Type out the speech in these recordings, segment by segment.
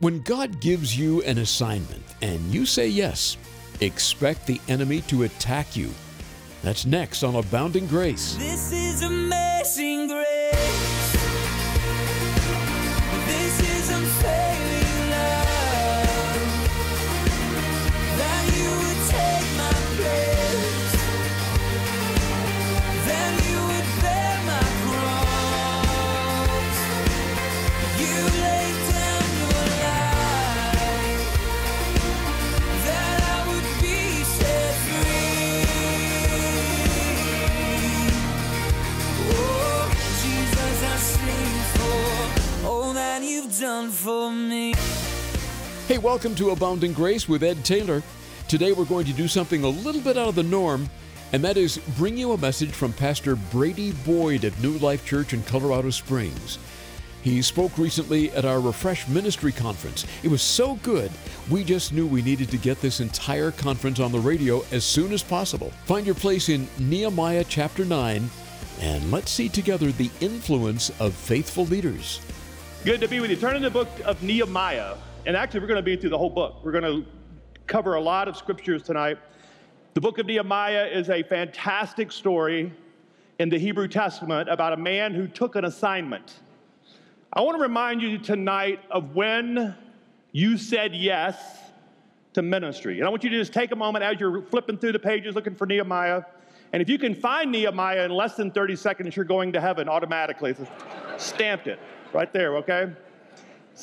When God gives you an assignment and you say yes, expect the enemy to attack you. That's next on Abounding Grace. This is amazing grace. For me. Hey, welcome to Abounding Grace with Ed Taylor. Today we're going to do something a little bit out of the norm, and that is bring you a message from Pastor Brady Boyd of New Life Church in Colorado Springs. He spoke recently at our Refresh Ministry Conference. It was so good, we just knew we needed to get this entire conference on the radio as soon as possible. Find your place in Nehemiah chapter 9, and let's see together the influence of faithful leaders. Good to be with you. Turn in the book of Nehemiah. And actually, we're going to be through the whole book. We're going to cover a lot of scriptures tonight. The book of Nehemiah is a fantastic story in the Hebrew Testament about a man who took an assignment. I want to remind you tonight of when you said yes to ministry. And I want you to just take a moment as you're flipping through the pages looking for Nehemiah. And if you can find Nehemiah in less than 30 seconds, you're going to heaven automatically. Stamped it right there, okay?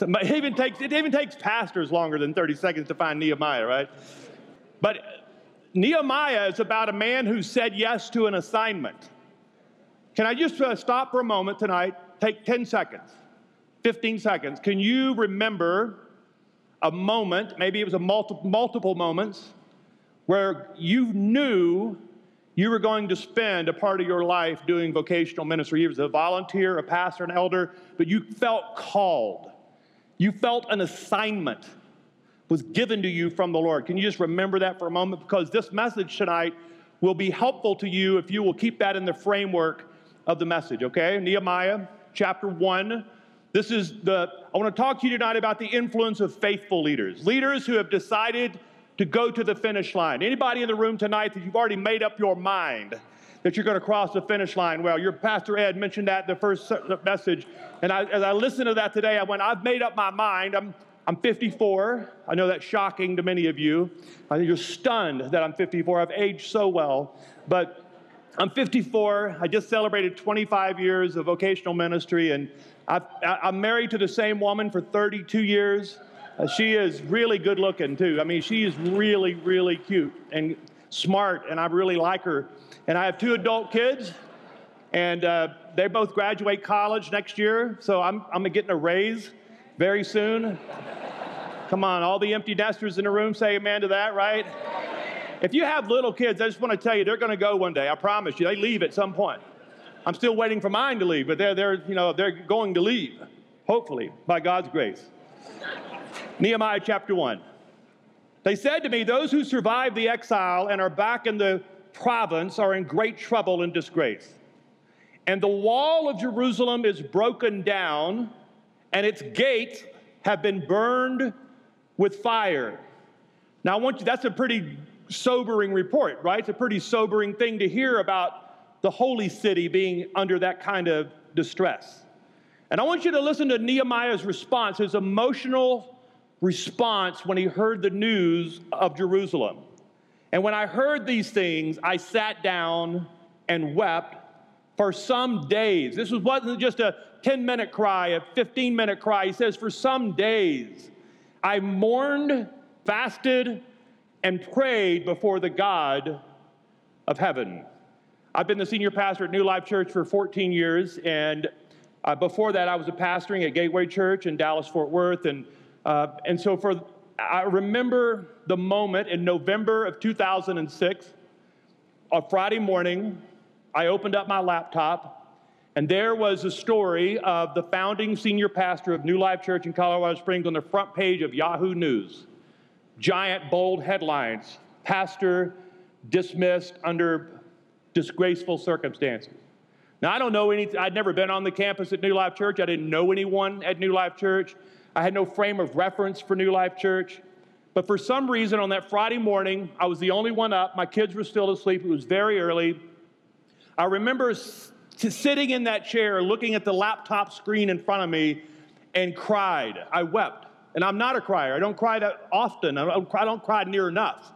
It even takes it even takes pastors longer than 30 seconds to find Nehemiah, right? But Nehemiah is about a man who said yes to an assignment. Can I just uh, stop for a moment tonight? Take 10 seconds, 15 seconds. Can you remember a moment, maybe it was a multi- multiple moments, where you knew you were going to spend a part of your life doing vocational ministry. You was a volunteer, a pastor, an elder, but you felt called. You felt an assignment was given to you from the Lord. Can you just remember that for a moment? Because this message tonight will be helpful to you if you will keep that in the framework of the message, okay? Nehemiah chapter 1. This is the, I want to talk to you tonight about the influence of faithful leaders, leaders who have decided to go to the finish line. Anybody in the room tonight that you've already made up your mind that you're going to cross the finish line? Well, your pastor Ed mentioned that the first message. And I, as I listened to that today, I went, I've made up my mind. I'm, I'm 54. I know that's shocking to many of you. I think you're stunned that I'm 54. I've aged so well. But I'm 54. I just celebrated 25 years of vocational ministry, and I've, I'm married to the same woman for 32 years. Uh, she is really good looking, too. I mean, she is really, really cute and smart, and I really like her. And I have two adult kids, and uh, they both graduate college next year, so I'm, I'm getting a raise very soon. Come on, all the empty nesters in the room say amen to that, right? If you have little kids, I just want to tell you they're going to go one day. I promise you. They leave at some point. I'm still waiting for mine to leave, but they're, they're, you know, they're going to leave, hopefully, by God's grace. Nehemiah chapter 1. They said to me, Those who survived the exile and are back in the province are in great trouble and disgrace. And the wall of Jerusalem is broken down, and its gates have been burned with fire. Now, I want you, that's a pretty sobering report, right? It's a pretty sobering thing to hear about the holy city being under that kind of distress. And I want you to listen to Nehemiah's response, his emotional response when he heard the news of Jerusalem. And when I heard these things, I sat down and wept for some days. This wasn't just a 10 minute cry, a 15 minute cry. He says, For some days, I mourned, fasted, and prayed before the God of heaven. I've been the senior pastor at New Life Church for 14 years, and uh, before that, I was a pastoring at Gateway Church in Dallas, Fort Worth, and uh, and so for I remember the moment in November of 2006, a Friday morning, I opened up my laptop, and there was a story of the founding senior pastor of New Life Church in Colorado Springs on the front page of Yahoo News. Giant bold headlines Pastor dismissed under disgraceful circumstances. Now, I don't know any, I'd never been on the campus at New Life Church. I didn't know anyone at New Life Church. I had no frame of reference for New Life Church. But for some reason, on that Friday morning, I was the only one up. My kids were still asleep. It was very early. I remember sitting in that chair, looking at the laptop screen in front of me, and cried. I wept. And I'm not a crier. I don't cry that often. I don't cry, I don't cry near enough.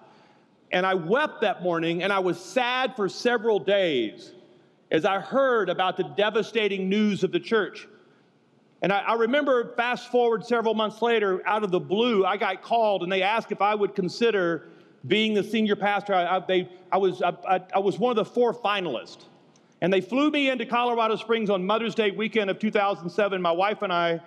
And I wept that morning, and I was sad for several days as I heard about the devastating news of the church. And I, I, remember fast forward several months later, out of the blue, I got called and they asked if I would consider being the senior pastor. I, I they, I was, I was one of the four finalists. And they flew me into Colorado Springs on Mother's Day weekend of 2007. My wife and I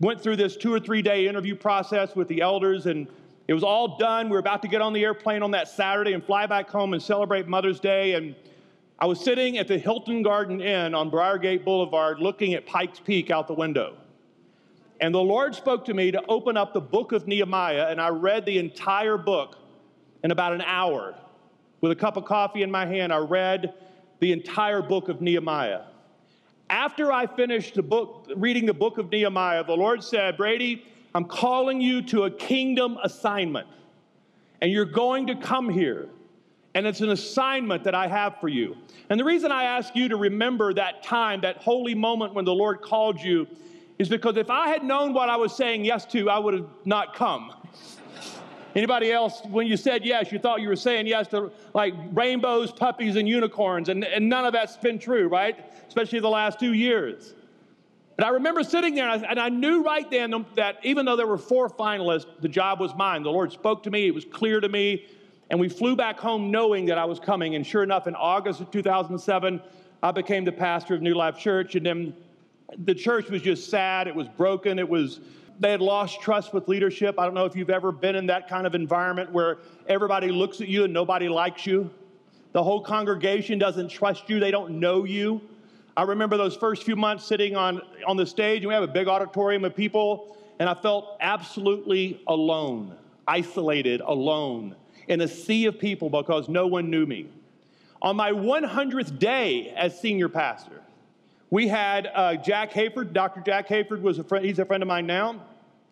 went through this two or three day interview process with the elders, and it was all done. We were about to get on the airplane on that Saturday and fly back home and celebrate Mother's Day. And I was sitting at the Hilton Garden Inn on Briargate Boulevard looking at Pikes Peak out the window. And the Lord spoke to me to open up the book of Nehemiah, and I read the entire book in about an hour. With a cup of coffee in my hand, I read the entire book of Nehemiah. After I finished the book, reading the book of Nehemiah, the Lord said, Brady, I'm calling you to a kingdom assignment, and you're going to come here and it's an assignment that I have for you. And the reason I ask you to remember that time, that holy moment when the Lord called you, is because if I had known what I was saying yes to, I would have not come. Anybody else, when you said yes, you thought you were saying yes to like rainbows, puppies, and unicorns, and, and none of that's been true, right? Especially the last two years. And I remember sitting there, and I, and I knew right then that even though there were four finalists, the job was mine. The Lord spoke to me, it was clear to me and we flew back home knowing that I was coming. And sure enough, in August of 2007, I became the pastor of New Life Church. And then the church was just sad. It was broken. It was, they had lost trust with leadership. I don't know if you've ever been in that kind of environment where everybody looks at you and nobody likes you. The whole congregation doesn't trust you, they don't know you. I remember those first few months sitting on, on the stage, and we have a big auditorium of people, and I felt absolutely alone, isolated, alone in a sea of people because no one knew me. On my 100th day as senior pastor, we had uh, Jack Hayford. Dr. Jack Hayford was a friend, he's a friend of mine now.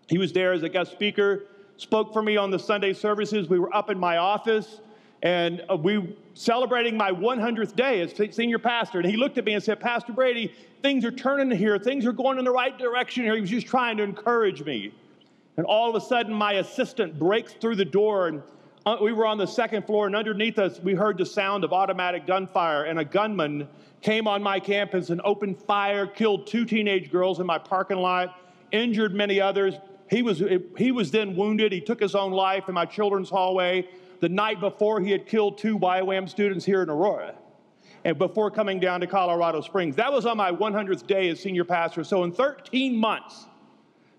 He was there as a guest speaker, spoke for me on the Sunday services. We were up in my office and uh, we celebrating my 100th day as senior pastor. And he looked at me and said, Pastor Brady, things are turning here. Things are going in the right direction here. He was just trying to encourage me. And all of a sudden, my assistant breaks through the door and uh, we were on the second floor, and underneath us, we heard the sound of automatic gunfire, and a gunman came on my campus and opened fire, killed two teenage girls in my parking lot, injured many others. He was, he was then wounded. He took his own life in my children's hallway. The night before, he had killed two YWAM students here in Aurora and before coming down to Colorado Springs. That was on my 100th day as senior pastor. So in 13 months,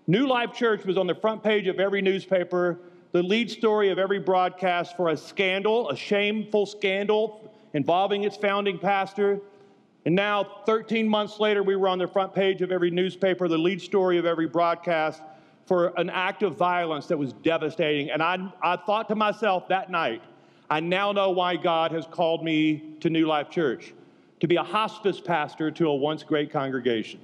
New Life Church was on the front page of every newspaper the lead story of every broadcast for a scandal, a shameful scandal involving its founding pastor. And now, 13 months later, we were on the front page of every newspaper, the lead story of every broadcast for an act of violence that was devastating. And I, I thought to myself that night, I now know why God has called me to New Life Church to be a hospice pastor to a once great congregation.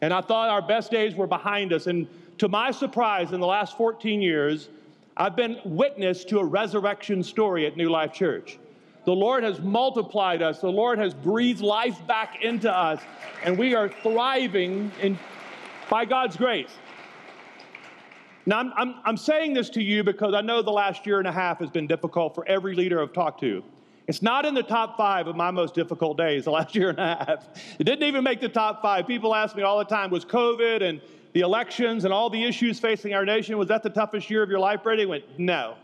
And I thought our best days were behind us. And to my surprise, in the last 14 years, I've been witness to a resurrection story at New Life Church. The Lord has multiplied us, the Lord has breathed life back into us, and we are thriving in, by God's grace. Now, I'm, I'm, I'm saying this to you because I know the last year and a half has been difficult for every leader I've talked to. It's not in the top five of my most difficult days the last year and a half. It didn't even make the top five. People ask me all the time, was COVID and the elections and all the issues facing our nation, was that the toughest year of your life, Brady? Went, no.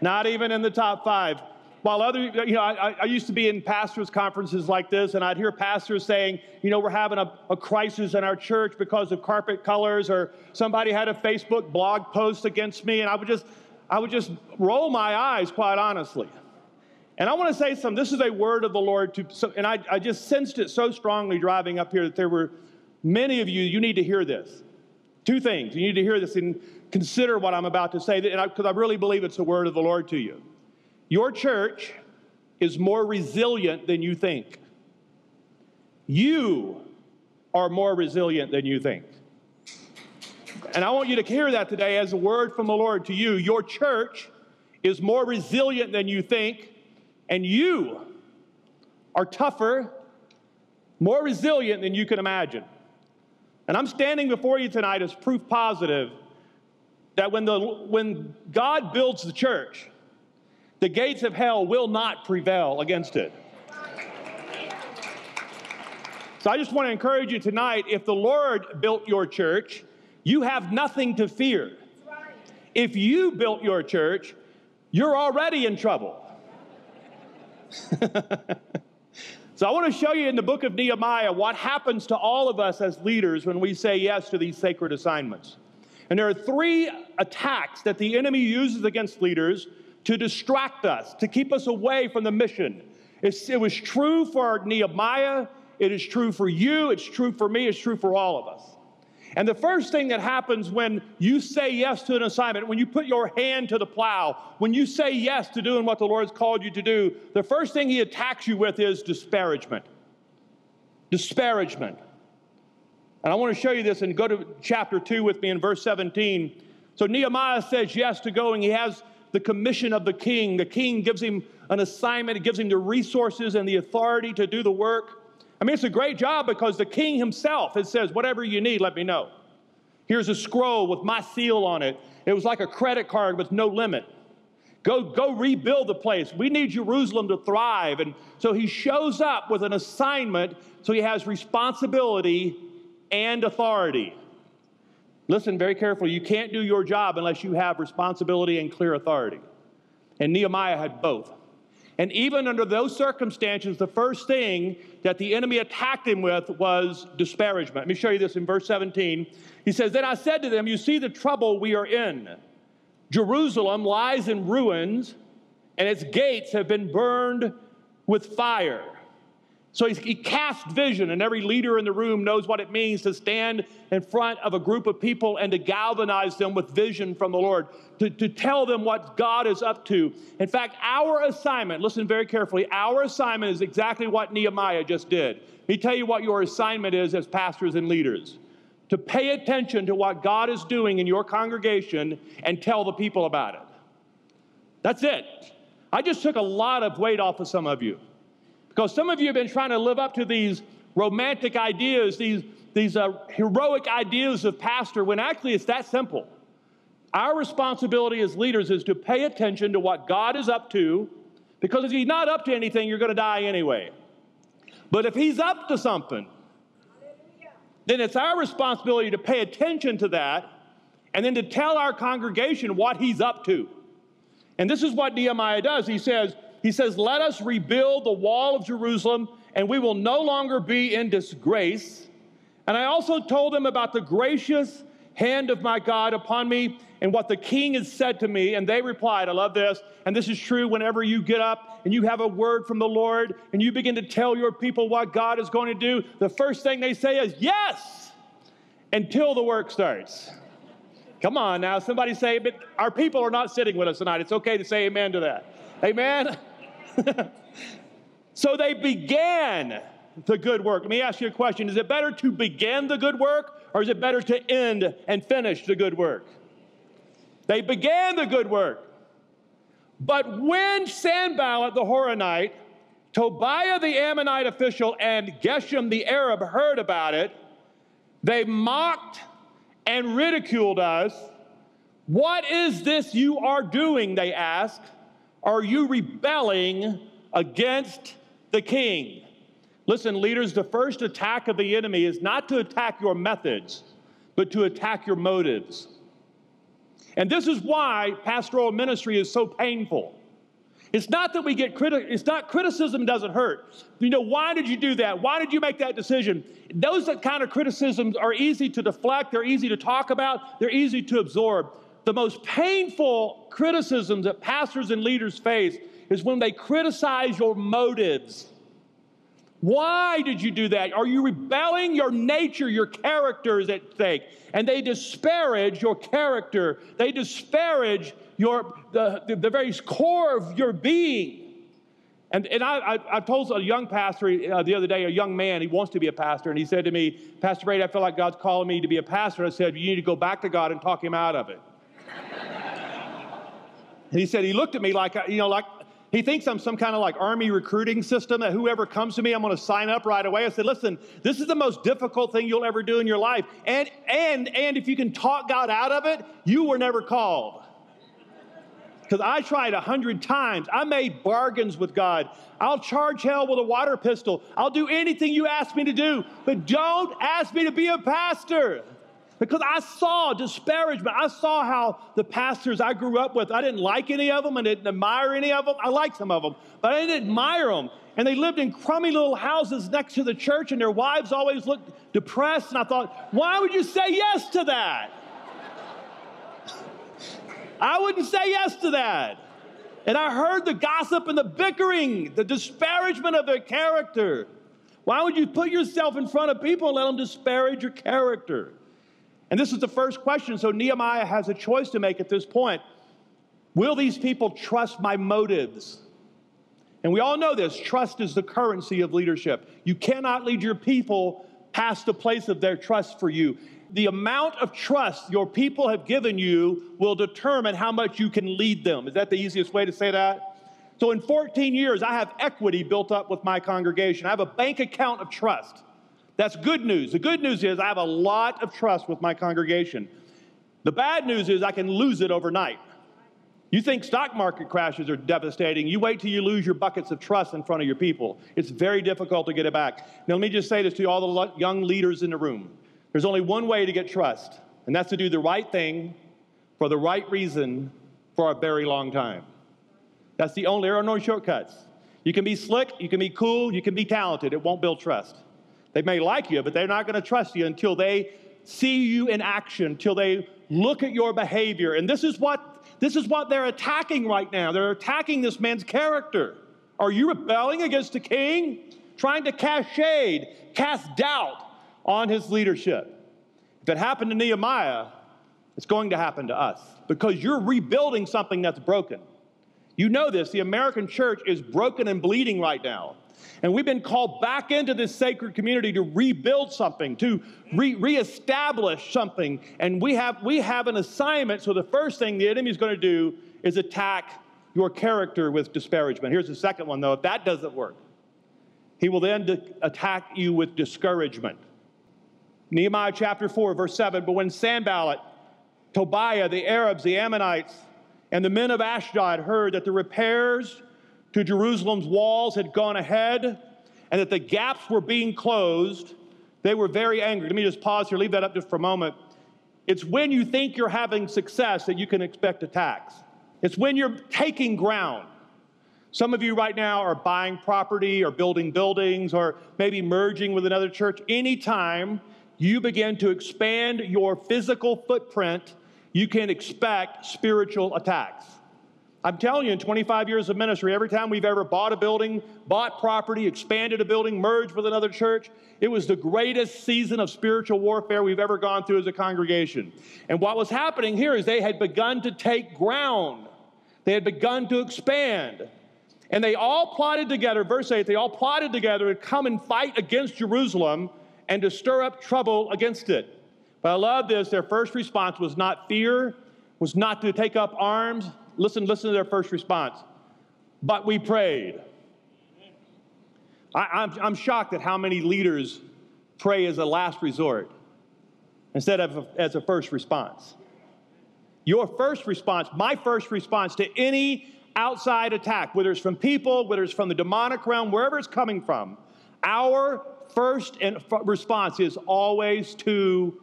Not even in the top five. While other, you know, I, I, used to be in pastors' conferences like this, and I'd hear pastors saying, you know, we're having a, a crisis in our church because of carpet colors, or somebody had a Facebook blog post against me, and I would just, I would just roll my eyes, quite honestly. And I want to say something. This is a word of the Lord to, so, and I, I just sensed it so strongly driving up here that there were Many of you, you need to hear this. Two things. You need to hear this and consider what I'm about to say, because I, I really believe it's the word of the Lord to you. Your church is more resilient than you think. You are more resilient than you think. And I want you to hear that today as a word from the Lord to you. Your church is more resilient than you think, and you are tougher, more resilient than you can imagine. And I'm standing before you tonight as proof positive that when, the, when God builds the church, the gates of hell will not prevail against it. So I just want to encourage you tonight if the Lord built your church, you have nothing to fear. If you built your church, you're already in trouble. so I want to show you in the book of Nehemiah what happens to all of us as leaders when we say yes to these sacred assignments. And there are three attacks that the enemy uses against leaders to distract us, to keep us away from the mission. It's, it was true for Nehemiah, it is true for you, it's true for me, it's true for all of us. And the first thing that happens when you say yes to an assignment, when you put your hand to the plow, when you say yes to doing what the Lord has called you to do, the first thing He attacks you with is disparagement. Disparagement. And I want to show you this and go to chapter 2 with me in verse 17. So Nehemiah says yes to going. He has the commission of the king. The king gives him an assignment, it gives him the resources and the authority to do the work. I mean, it's a great job because the king himself it says, whatever you need, let me know. Here's a scroll with my seal on it. It was like a credit card with no limit. Go, go rebuild the place. We need Jerusalem to thrive. And so he shows up with an assignment, so he has responsibility and authority. Listen very carefully. You can't do your job unless you have responsibility and clear authority. And Nehemiah had both. And even under those circumstances, the first thing that the enemy attacked him with was disparagement. Let me show you this in verse 17. He says, Then I said to them, You see the trouble we are in. Jerusalem lies in ruins, and its gates have been burned with fire. So he cast vision, and every leader in the room knows what it means to stand in front of a group of people and to galvanize them with vision from the Lord, to, to tell them what God is up to. In fact, our assignment, listen very carefully, our assignment is exactly what Nehemiah just did. Let me tell you what your assignment is as pastors and leaders to pay attention to what God is doing in your congregation and tell the people about it. That's it. I just took a lot of weight off of some of you. Because some of you have been trying to live up to these romantic ideas, these, these uh, heroic ideas of pastor, when actually it's that simple. Our responsibility as leaders is to pay attention to what God is up to, because if He's not up to anything, you're going to die anyway. But if He's up to something, then it's our responsibility to pay attention to that and then to tell our congregation what He's up to. And this is what Nehemiah does. He says, he says, Let us rebuild the wall of Jerusalem, and we will no longer be in disgrace. And I also told him about the gracious hand of my God upon me and what the king has said to me. And they replied, I love this. And this is true whenever you get up and you have a word from the Lord and you begin to tell your people what God is going to do. The first thing they say is, Yes, until the work starts. Come on now, somebody say, but our people are not sitting with us tonight. It's okay to say amen to that. Amen. so they began the good work. Let me ask you a question Is it better to begin the good work or is it better to end and finish the good work? They began the good work. But when Sanballat the Horonite, Tobiah the Ammonite official, and Geshem the Arab heard about it, they mocked and ridiculed us. What is this you are doing? They asked. Are you rebelling against the king? Listen, leaders, the first attack of the enemy is not to attack your methods, but to attack your motives. And this is why pastoral ministry is so painful. It's not that we get criti- it's not criticism doesn't hurt. You know, why did you do that? Why did you make that decision? Those kind of criticisms are easy to deflect, they're easy to talk about, they're easy to absorb the most painful criticisms that pastors and leaders face is when they criticize your motives. Why did you do that? Are you rebelling? Your nature, your character is at stake. And they disparage your character. They disparage your, the, the, the very core of your being. And, and I, I, I told a young pastor uh, the other day, a young man, he wants to be a pastor, and he said to me, Pastor Brady, I feel like God's calling me to be a pastor. I said, You need to go back to God and talk him out of it. And he said, He looked at me like, you know, like he thinks I'm some kind of like army recruiting system that whoever comes to me, I'm going to sign up right away. I said, listen, this is the most difficult thing you'll ever do in your life. And and and if you can talk God out of it, you were never called. Because I tried a hundred times. I made bargains with God. I'll charge hell with a water pistol. I'll do anything you ask me to do, but don't ask me to be a pastor. Because I saw disparagement. I saw how the pastors I grew up with, I didn't like any of them. I didn't admire any of them. I liked some of them, but I didn't admire them. And they lived in crummy little houses next to the church, and their wives always looked depressed. And I thought, why would you say yes to that? I wouldn't say yes to that. And I heard the gossip and the bickering, the disparagement of their character. Why would you put yourself in front of people and let them disparage your character? And this is the first question. So Nehemiah has a choice to make at this point. Will these people trust my motives? And we all know this trust is the currency of leadership. You cannot lead your people past the place of their trust for you. The amount of trust your people have given you will determine how much you can lead them. Is that the easiest way to say that? So, in 14 years, I have equity built up with my congregation. I have a bank account of trust. That's good news. The good news is I have a lot of trust with my congregation. The bad news is I can lose it overnight. You think stock market crashes are devastating. You wait till you lose your buckets of trust in front of your people. It's very difficult to get it back. Now, let me just say this to all the young leaders in the room there's only one way to get trust, and that's to do the right thing for the right reason for a very long time. That's the only, there are no shortcuts. You can be slick, you can be cool, you can be talented. It won't build trust. They may like you, but they're not going to trust you until they see you in action, until they look at your behavior. And this is what this is what they're attacking right now. They're attacking this man's character. Are you rebelling against the king? Trying to cast shade, cast doubt on his leadership. If it happened to Nehemiah, it's going to happen to us because you're rebuilding something that's broken. You know this, the American church is broken and bleeding right now. And we've been called back into this sacred community to rebuild something, to re- reestablish something. And we have, we have an assignment. So the first thing the enemy is going to do is attack your character with disparagement. Here's the second one, though. If that doesn't work, he will then de- attack you with discouragement. Nehemiah chapter 4, verse 7 But when Sanballat, Tobiah, the Arabs, the Ammonites, and the men of Ashdod heard that the repairs to Jerusalem's walls had gone ahead and that the gaps were being closed, they were very angry. Let me just pause here, leave that up just for a moment. It's when you think you're having success that you can expect attacks. It's when you're taking ground. Some of you right now are buying property or building buildings or maybe merging with another church. Anytime you begin to expand your physical footprint, you can expect spiritual attacks. I'm telling you, in 25 years of ministry, every time we've ever bought a building, bought property, expanded a building, merged with another church, it was the greatest season of spiritual warfare we've ever gone through as a congregation. And what was happening here is they had begun to take ground, they had begun to expand. And they all plotted together, verse 8, they all plotted together to come and fight against Jerusalem and to stir up trouble against it. But I love this. Their first response was not fear, was not to take up arms, Listen, listen to their first response. But we prayed. I, I'm, I'm shocked at how many leaders pray as a last resort instead of a, as a first response. Your first response, my first response to any outside attack, whether it's from people, whether it's from the demonic realm, wherever it's coming from, our first response is always to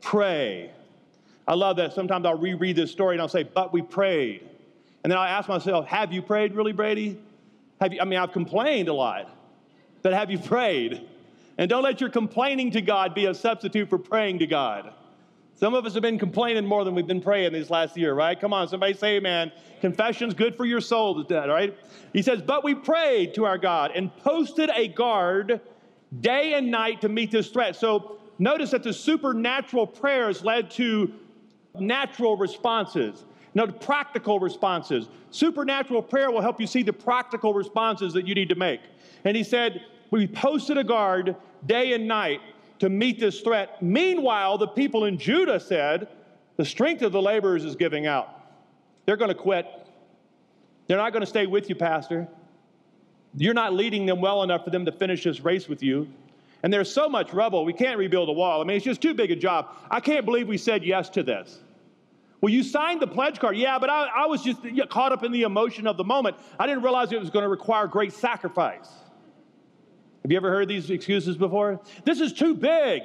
pray. I love that. Sometimes I'll reread this story and I'll say, But we prayed. And then I ask myself, have you prayed really, Brady? Have you, I mean, I've complained a lot, but have you prayed? And don't let your complaining to God be a substitute for praying to God. Some of us have been complaining more than we've been praying this last year, right? Come on, somebody say amen. Confession's good for your soul, that right? He says, But we prayed to our God and posted a guard day and night to meet this threat. So notice that the supernatural prayers led to natural responses. No, practical responses. Supernatural prayer will help you see the practical responses that you need to make. And he said, We posted a guard day and night to meet this threat. Meanwhile, the people in Judah said, The strength of the laborers is giving out. They're going to quit. They're not going to stay with you, Pastor. You're not leading them well enough for them to finish this race with you. And there's so much rubble, we can't rebuild a wall. I mean, it's just too big a job. I can't believe we said yes to this. Well, you signed the pledge card. Yeah, but I, I was just caught up in the emotion of the moment. I didn't realize it was going to require great sacrifice. Have you ever heard these excuses before? This is too big.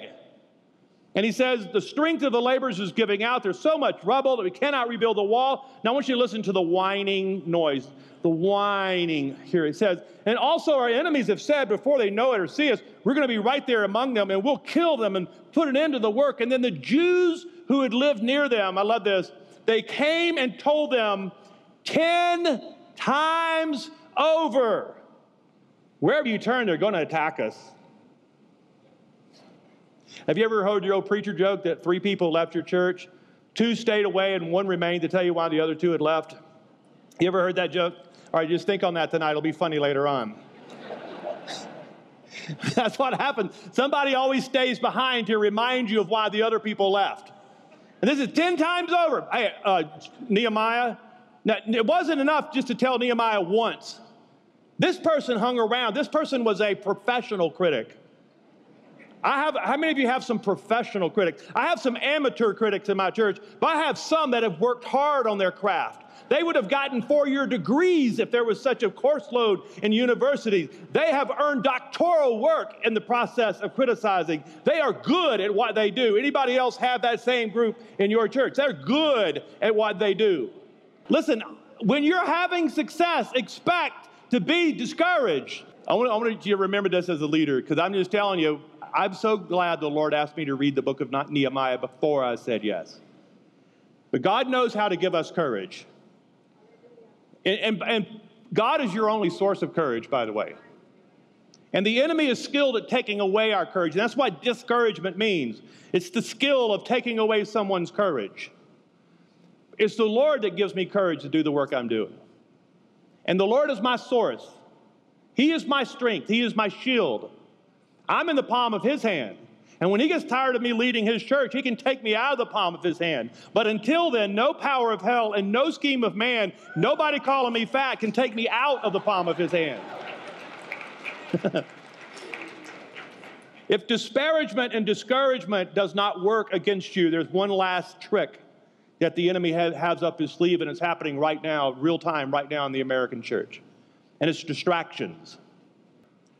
And he says, The strength of the laborers is giving out. There's so much rubble that we cannot rebuild the wall. Now I want you to listen to the whining noise. The whining here. It says, And also our enemies have said before they know it or see us, we're going to be right there among them and we'll kill them and put an end to the work. And then the Jews who had lived near them, I love this, they came and told them 10 times over Wherever you turn, they're going to attack us. Have you ever heard your old preacher joke that three people left your church? Two stayed away and one remained to tell you why the other two had left? You ever heard that joke? All right, just think on that tonight. It'll be funny later on. That's what happens. Somebody always stays behind to remind you of why the other people left. And this is 10 times over. Hey, uh, Nehemiah, now, it wasn't enough just to tell Nehemiah once. This person hung around. This person was a professional critic. I have, how many of you have some professional critics? I have some amateur critics in my church, but I have some that have worked hard on their craft. They would have gotten four year degrees if there was such a course load in universities. They have earned doctoral work in the process of criticizing. They are good at what they do. Anybody else have that same group in your church? They're good at what they do. Listen, when you're having success, expect to be discouraged. I want, I want you to remember this as a leader because I'm just telling you, I'm so glad the Lord asked me to read the book of Nehemiah before I said yes. But God knows how to give us courage. And, and, and God is your only source of courage, by the way. And the enemy is skilled at taking away our courage. And that's what discouragement means it's the skill of taking away someone's courage. It's the Lord that gives me courage to do the work I'm doing. And the Lord is my source. He is my strength. He is my shield. I'm in the palm of His hand. And when He gets tired of me leading His church, He can take me out of the palm of His hand. But until then, no power of hell and no scheme of man, nobody calling me fat can take me out of the palm of His hand. if disparagement and discouragement does not work against you, there's one last trick that the enemy has up his sleeve, and it's happening right now, real time, right now in the American church. And it's distractions.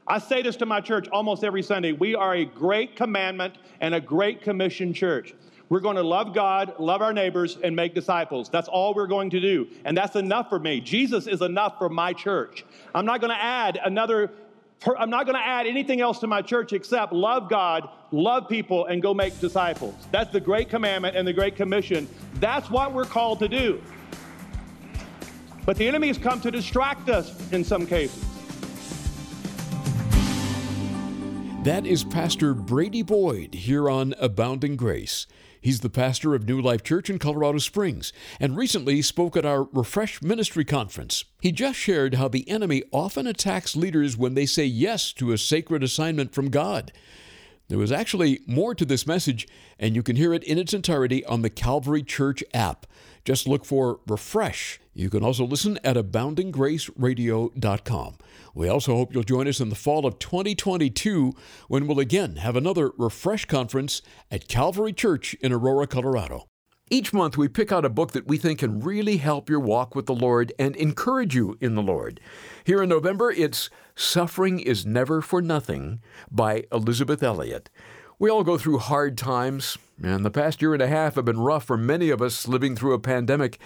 I say this to my church almost every Sunday. We are a great commandment and a great commission church. We're going to love God, love our neighbors, and make disciples. That's all we're going to do. And that's enough for me. Jesus is enough for my church. I'm not going to add another I'm not going to add anything else to my church except love God, love people, and go make disciples. That's the great commandment and the great commission. That's what we're called to do. But the enemy has come to distract us in some cases. That is Pastor Brady Boyd here on Abounding Grace. He's the pastor of New Life Church in Colorado Springs and recently spoke at our Refresh Ministry Conference. He just shared how the enemy often attacks leaders when they say yes to a sacred assignment from God. There was actually more to this message, and you can hear it in its entirety on the Calvary Church app. Just look for Refresh. You can also listen at aboundinggraceradio.com. We also hope you'll join us in the fall of 2022 when we'll again have another Refresh conference at Calvary Church in Aurora, Colorado. Each month, we pick out a book that we think can really help your walk with the Lord and encourage you in the Lord. Here in November, it's Suffering is Never for Nothing by Elisabeth Elliot. We all go through hard times, and the past year and a half have been rough for many of us living through a pandemic.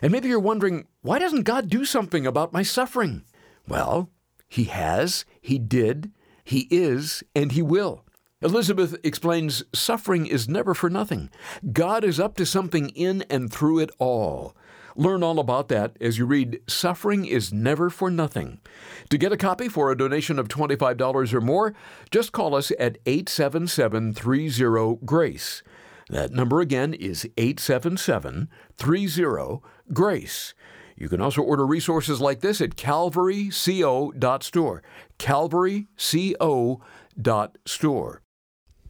And maybe you're wondering, why doesn't God do something about my suffering? Well, He has, He did, He is, and He will. Elisabeth explains suffering is never for nothing. God is up to something in and through it all. Learn all about that as you read Suffering is Never for Nothing. To get a copy for a donation of $25 or more, just call us at 877 30 GRACE. That number again is 877 30 GRACE. You can also order resources like this at calvaryco.store. Calvaryco.store.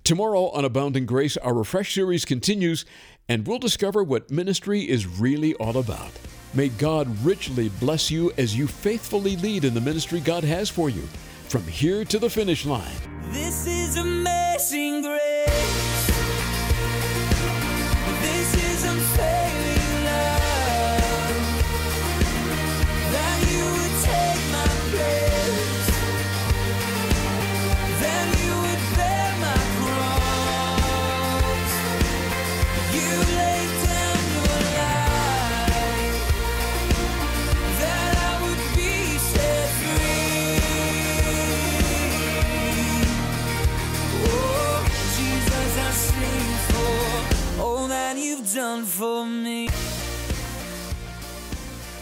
Tomorrow on Abounding Grace, our Refresh series continues, and we'll discover what ministry is really all about. May God richly bless you as you faithfully lead in the ministry God has for you, from here to the finish line. This is amazing grace.